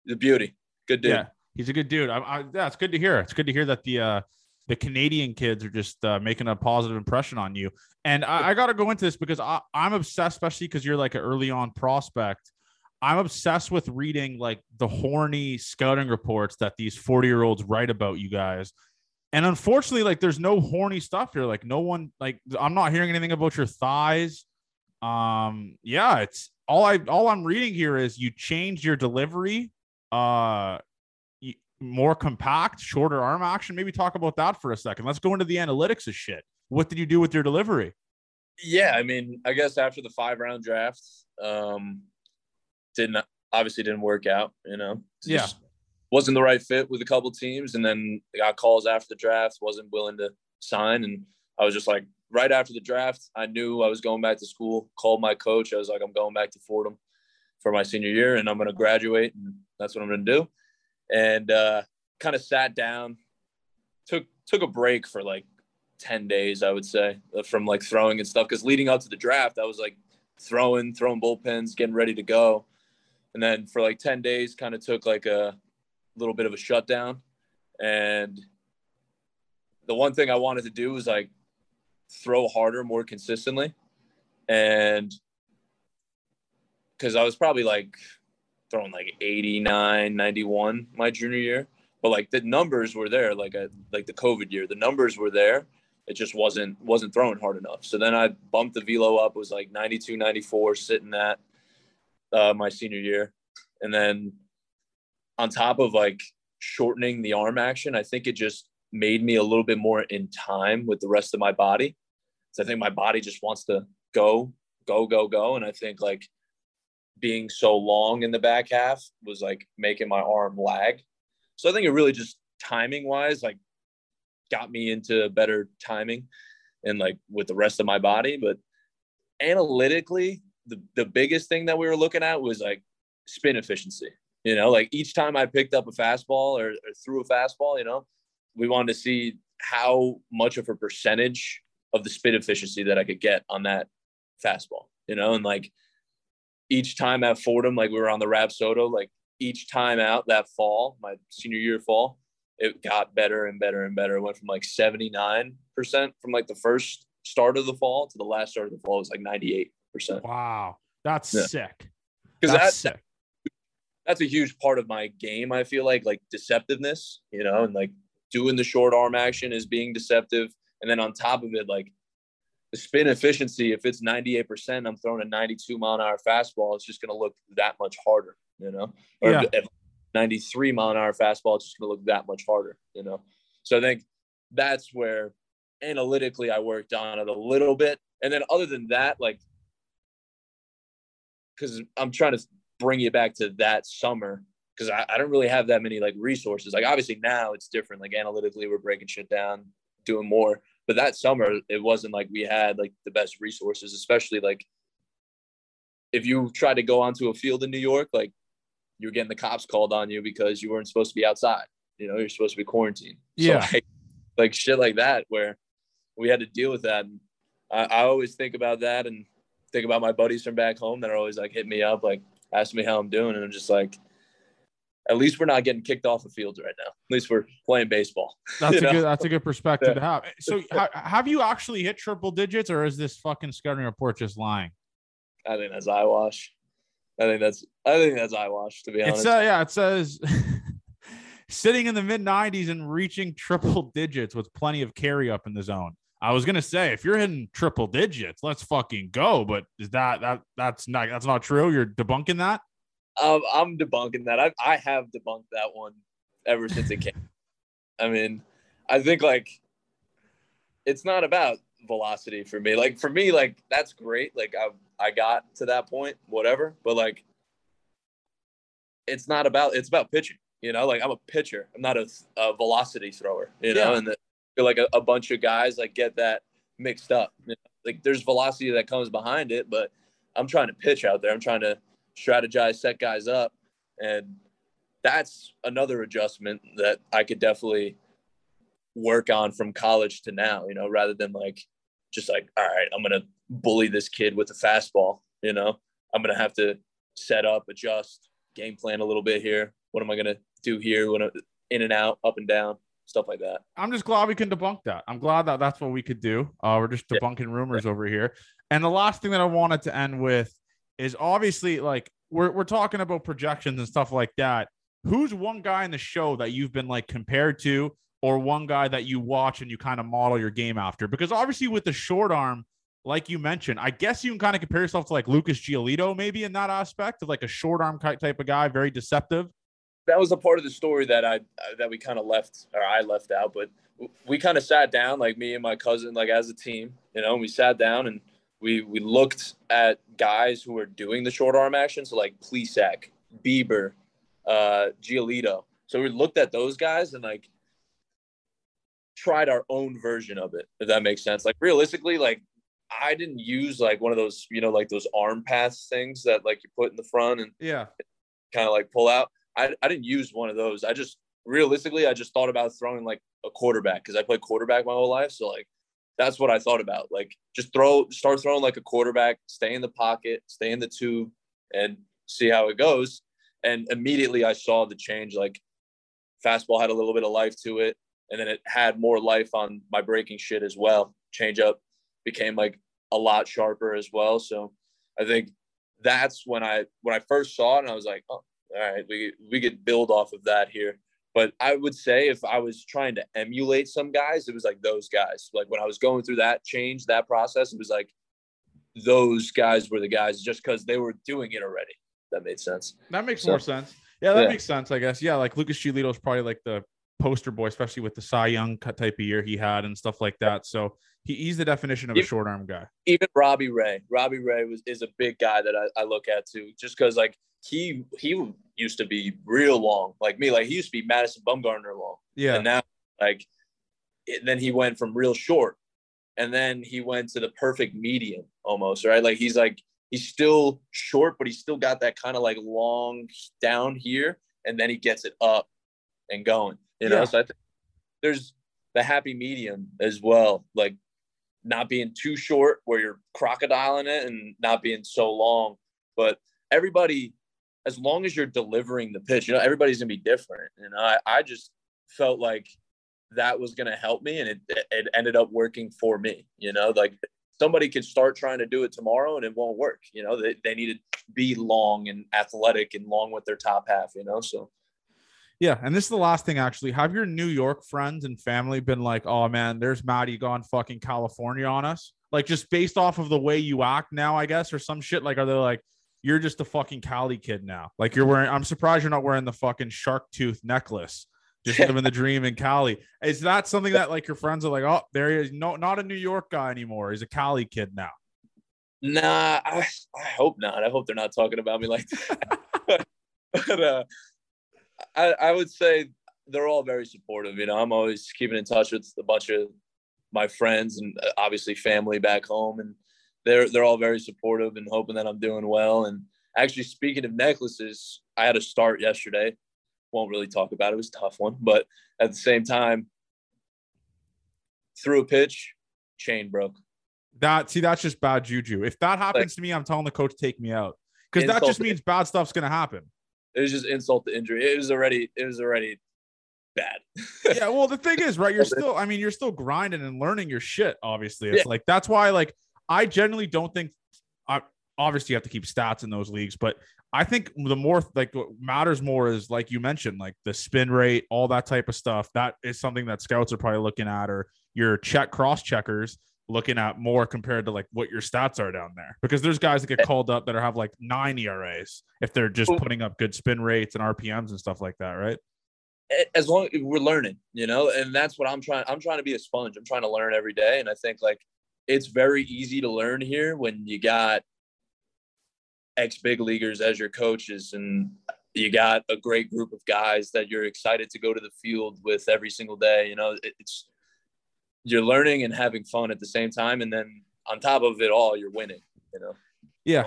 the beauty, good dude. Yeah, he's a good dude. I, I, yeah, it's good to hear. It's good to hear that the uh, the Canadian kids are just uh, making a positive impression on you. And I, I got to go into this because I, I'm obsessed, especially because you're like an early on prospect. I'm obsessed with reading like the horny scouting reports that these 40 year olds write about you guys. And unfortunately, like there's no horny stuff here. Like no one, like I'm not hearing anything about your thighs. Um, yeah, it's all I all I'm reading here is you changed your delivery. Uh more compact, shorter arm action. Maybe talk about that for a second. Let's go into the analytics of shit. What did you do with your delivery? Yeah, I mean, I guess after the five round draft, um, didn't obviously didn't work out. You know, Yeah. Wasn't the right fit with a couple teams, and then I got calls after the draft. wasn't willing to sign, and I was just like, right after the draft, I knew I was going back to school. Called my coach. I was like, I'm going back to Fordham for my senior year, and I'm going to graduate, and that's what I'm to do. And uh, kind of sat down, took took a break for like 10 days, I would say, uh, from like throwing and stuff. Cause leading up to the draft, I was like throwing, throwing bullpens, getting ready to go. And then for like 10 days, kind of took like a little bit of a shutdown. And the one thing I wanted to do was like throw harder more consistently. And because I was probably like throwing like 89, 91 my junior year. But like the numbers were there like a, like the covid year. The numbers were there. It just wasn't wasn't throwing hard enough. So then i bumped the velo up. It was like 92 94 sitting at uh, my senior year. And then on top of like shortening the arm action i think it just made me a little bit more in time with the rest of my body. So i think my body just wants to go go go go. And i think like being so long in the back half was like making my arm lag so I think it really just timing wise, like got me into better timing and like with the rest of my body. But analytically, the, the biggest thing that we were looking at was like spin efficiency. You know, like each time I picked up a fastball or, or threw a fastball, you know, we wanted to see how much of a percentage of the spin efficiency that I could get on that fastball, you know, and like each time at Fordham, like we were on the Rapsodo, like each time out that fall, my senior year fall, it got better and better and better. It went from like 79% from like the first start of the fall to the last start of the fall was like 98%. Wow, that's Yeah. sick. Because That's that's sick. that's a huge part of my game, I feel like, like deceptiveness, you know, and like doing the short arm action is being deceptive. And then on top of it, like spin efficiency, if it's 98%, I'm throwing a 92 mile an hour fastball, it's just going to look that much harder, you know? Or Yeah. if 93 mile an hour fastball, it's just going to look that much harder, you know? So I think that's where analytically I worked on it a little bit. And then other than that, like, because I'm trying to bring you back to that summer because I, I don't really have that many like resources. Like obviously now it's different. Like analytically, we're breaking shit down, doing more. But that summer, it wasn't like we had like the best resources, especially like if you tried to go onto a field in New York, like you were getting the cops called on you because you weren't supposed to be outside. You know, you're supposed to be quarantined. Yeah. So like, like shit like that where we had to deal with that. And I, I always think about that and think about my buddies from back home that are always like hitting me up, like asking me how I'm doing. And I'm just like, at least we're not getting kicked off the fields right now. At least we're playing baseball. That's a know? good. That's a good perspective Yeah. to have. So, ha- have you actually hit triple digits, or is this fucking scouting report just lying? I think that's eyewash. I think that's I think that's eyewash to be honest. It's uh, yeah. It says sitting in the mid 90s and reaching triple digits with plenty of carry up in the zone. I was gonna say if you're hitting triple digits, let's fucking go. But is that that that's not that's not true? You're debunking that? Um, I'm debunking that. I I have debunked that one ever since it came. I mean, I think like it's not about velocity for me. Like for me, like that's great. Like I I got to that point, whatever. But like, it's not about it's about pitching. You know, like I'm a pitcher. I'm not a, a velocity thrower. You know, Yeah. and the, like a, a bunch of guys like get that mixed up. You know? Like there's velocity that comes behind it, but I'm trying to pitch out there. I'm trying to strategize, set guys up, and that's another adjustment that I could definitely work on from college to now. You know, rather than like just like, all right, I'm gonna bully this kid with a fastball. You know, I'm gonna have to set up, adjust, game plan a little bit here. What am I gonna do here? When in and out, up and down, stuff like that. I'm just glad we can debunk that. I'm glad that that's what we could do. Uh, we're just Yeah. debunking rumors over here. And the last thing that I wanted to end with is obviously like we're we're talking about projections and stuff like that. Who's one guy in the show that you've been like compared to, or one guy that you watch and you kind of model your game after? Because obviously with the short arm, like you mentioned, I guess you can kind of compare yourself to like Lucas Giolito, maybe in that aspect of like a short arm type of guy, very deceptive. that was a part of the story that I that we kind of left or I left out, but we kind of sat down like me and my cousin like as a team, you know, and we sat down and we we looked at guys who were doing the short arm action, so like Plesac, Bieber, uh, Giolito. So we looked at those guys and like tried our own version of it, if that makes sense. Like realistically, like I didn't use like one of those, you know, like those arm pass things that like you put in the front and Yeah. kind of like pull out. I, I didn't use one of those. I just realistically, I just thought about throwing like a quarterback because I played quarterback my whole life. So like that's what I thought about. Like just throw, start throwing like a quarterback, stay in the pocket, stay in the tube, and see how it goes. And immediately I saw the change. Like fastball had a little bit of life to it, and then it had more life on my breaking shit as well. Change up became like a lot sharper as well. So I think that's when I when I first saw it, and I was like, oh, all right, we we could build off of that here. But I would say if I was trying to emulate some guys, it was like those guys. Like when I was going through that change, that process, it was like those guys were the guys just because they were doing it already. That made sense. That makes So- more sense. Yeah, that Yeah. makes sense, I guess. Yeah, like Lucas Giolito is probably like the poster boy, especially with the Cy Young cut type of year he had and stuff like that. So he, he's the definition of a short arm guy. Even Robbie Ray. Robbie Ray was is a big guy that I, I look at too, just because like he he used to be real long, like me. Like he used to be Madison Bumgarner long. Yeah. And now, like, then he went from real short, and then he went to the perfect medium almost, right? Like he's like he's still short, but he's still got that kind of like long down here, and then he gets it up and going. You know, Yeah. so I think there's the happy medium as well, like not being too short where you're crocodiling it and not being so long, but everybody as long as you're delivering the pitch, you know, everybody's gonna be different. And I, I just felt like that was gonna help me, and it, it ended up working for me. You know, like somebody could start trying to do it tomorrow and it won't work. You know, they, they need to be long and athletic and long with their top half. You know, so Yeah. And this is the last thing actually. Have your New York friends and family been like, oh man, there's Maddie gone fucking California on us? Like just based off of the way you act now, I guess, or some shit. Like, are they like, you're just a fucking Cali kid now? Like you're wearing, I'm surprised you're not wearing the fucking shark tooth necklace. Just living the dream in Cali. Is that something that like your friends are like, oh, there he is. No, not a New York guy anymore. He's a Cali kid now. Nah, I, I hope not. I hope they're not talking about me like that. but uh, I, I would say they're all very supportive. You know, I'm always keeping in touch with a bunch of my friends and uh, obviously family back home, and they're they're all very supportive and hoping that I'm doing well. And actually, speaking of necklaces, I had a start yesterday. Won't really talk about it. It was a tough one, but at the same time, threw a pitch, chain broke. That see, that's just bad juju. If that happens to me, I'm telling the coach take me out because that just means bad stuff's gonna happen. it was just insult to injury. It was already it was already bad. yeah, well, the thing is, right? You're still, I mean, you're still grinding and learning your shit. Obviously, it's like that's why, like, I generally don't think. I obviously you have to keep stats in those leagues, but I think the more like what matters more is like you mentioned, like the spin rate, all that type of stuff. That is something that scouts are probably looking at, or your check cross checkers looking at more compared to like what your stats are down there. Because there's guys that get called up that are have like nine ERAs if they're just putting up good spin rates and RPMs and stuff like that, right? As long as we're learning, you know, and that's what I'm trying. I'm trying to be a sponge. I'm trying to learn every day, and I think like it's very easy to learn here when you got ex big leaguers as your coaches and you got a great group of guys that you're excited to go to the field with every single day you know it's you're learning and having fun at the same time. And then on top of it all you're winning you know? Yeah.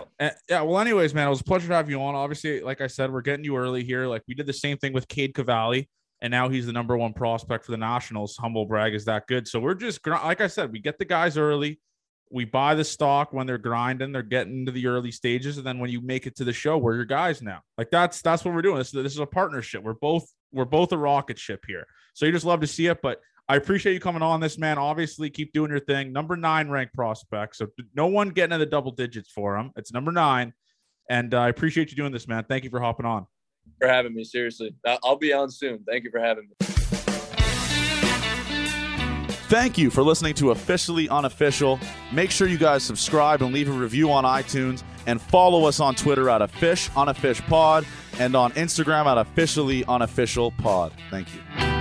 Yeah well anyways man it was a pleasure to have you on. Obviously like i said we're getting you early here. Like we did the same thing with cade cavalli and now he's the number one prospect for the nationals humble brag is that good so we're just like i said we get the guys early we buy the stock when they're grinding, they're getting into the early stages, and then when you make it to the show, we're your guys now. Like that's that's what we're doing. This, this is a partnership. We're both we're both a rocket ship here. So you just love to see it. But I appreciate you coming on this, man. Obviously, keep doing your thing. Number nine ranked prospect. So no one getting in the double digits for him. It's number nine. And uh, I appreciate you doing this, man. Thank you for hopping on. For having me. Seriously. I'll be on soon. Thank you for having me. Thank you for listening to Officially Unofficial. Make sure you guys subscribe and leave a review on iTunes and follow us on Twitter at a fish on a fish pod and on Instagram at officially unofficial pod. Thank you.